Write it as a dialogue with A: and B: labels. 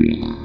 A: you.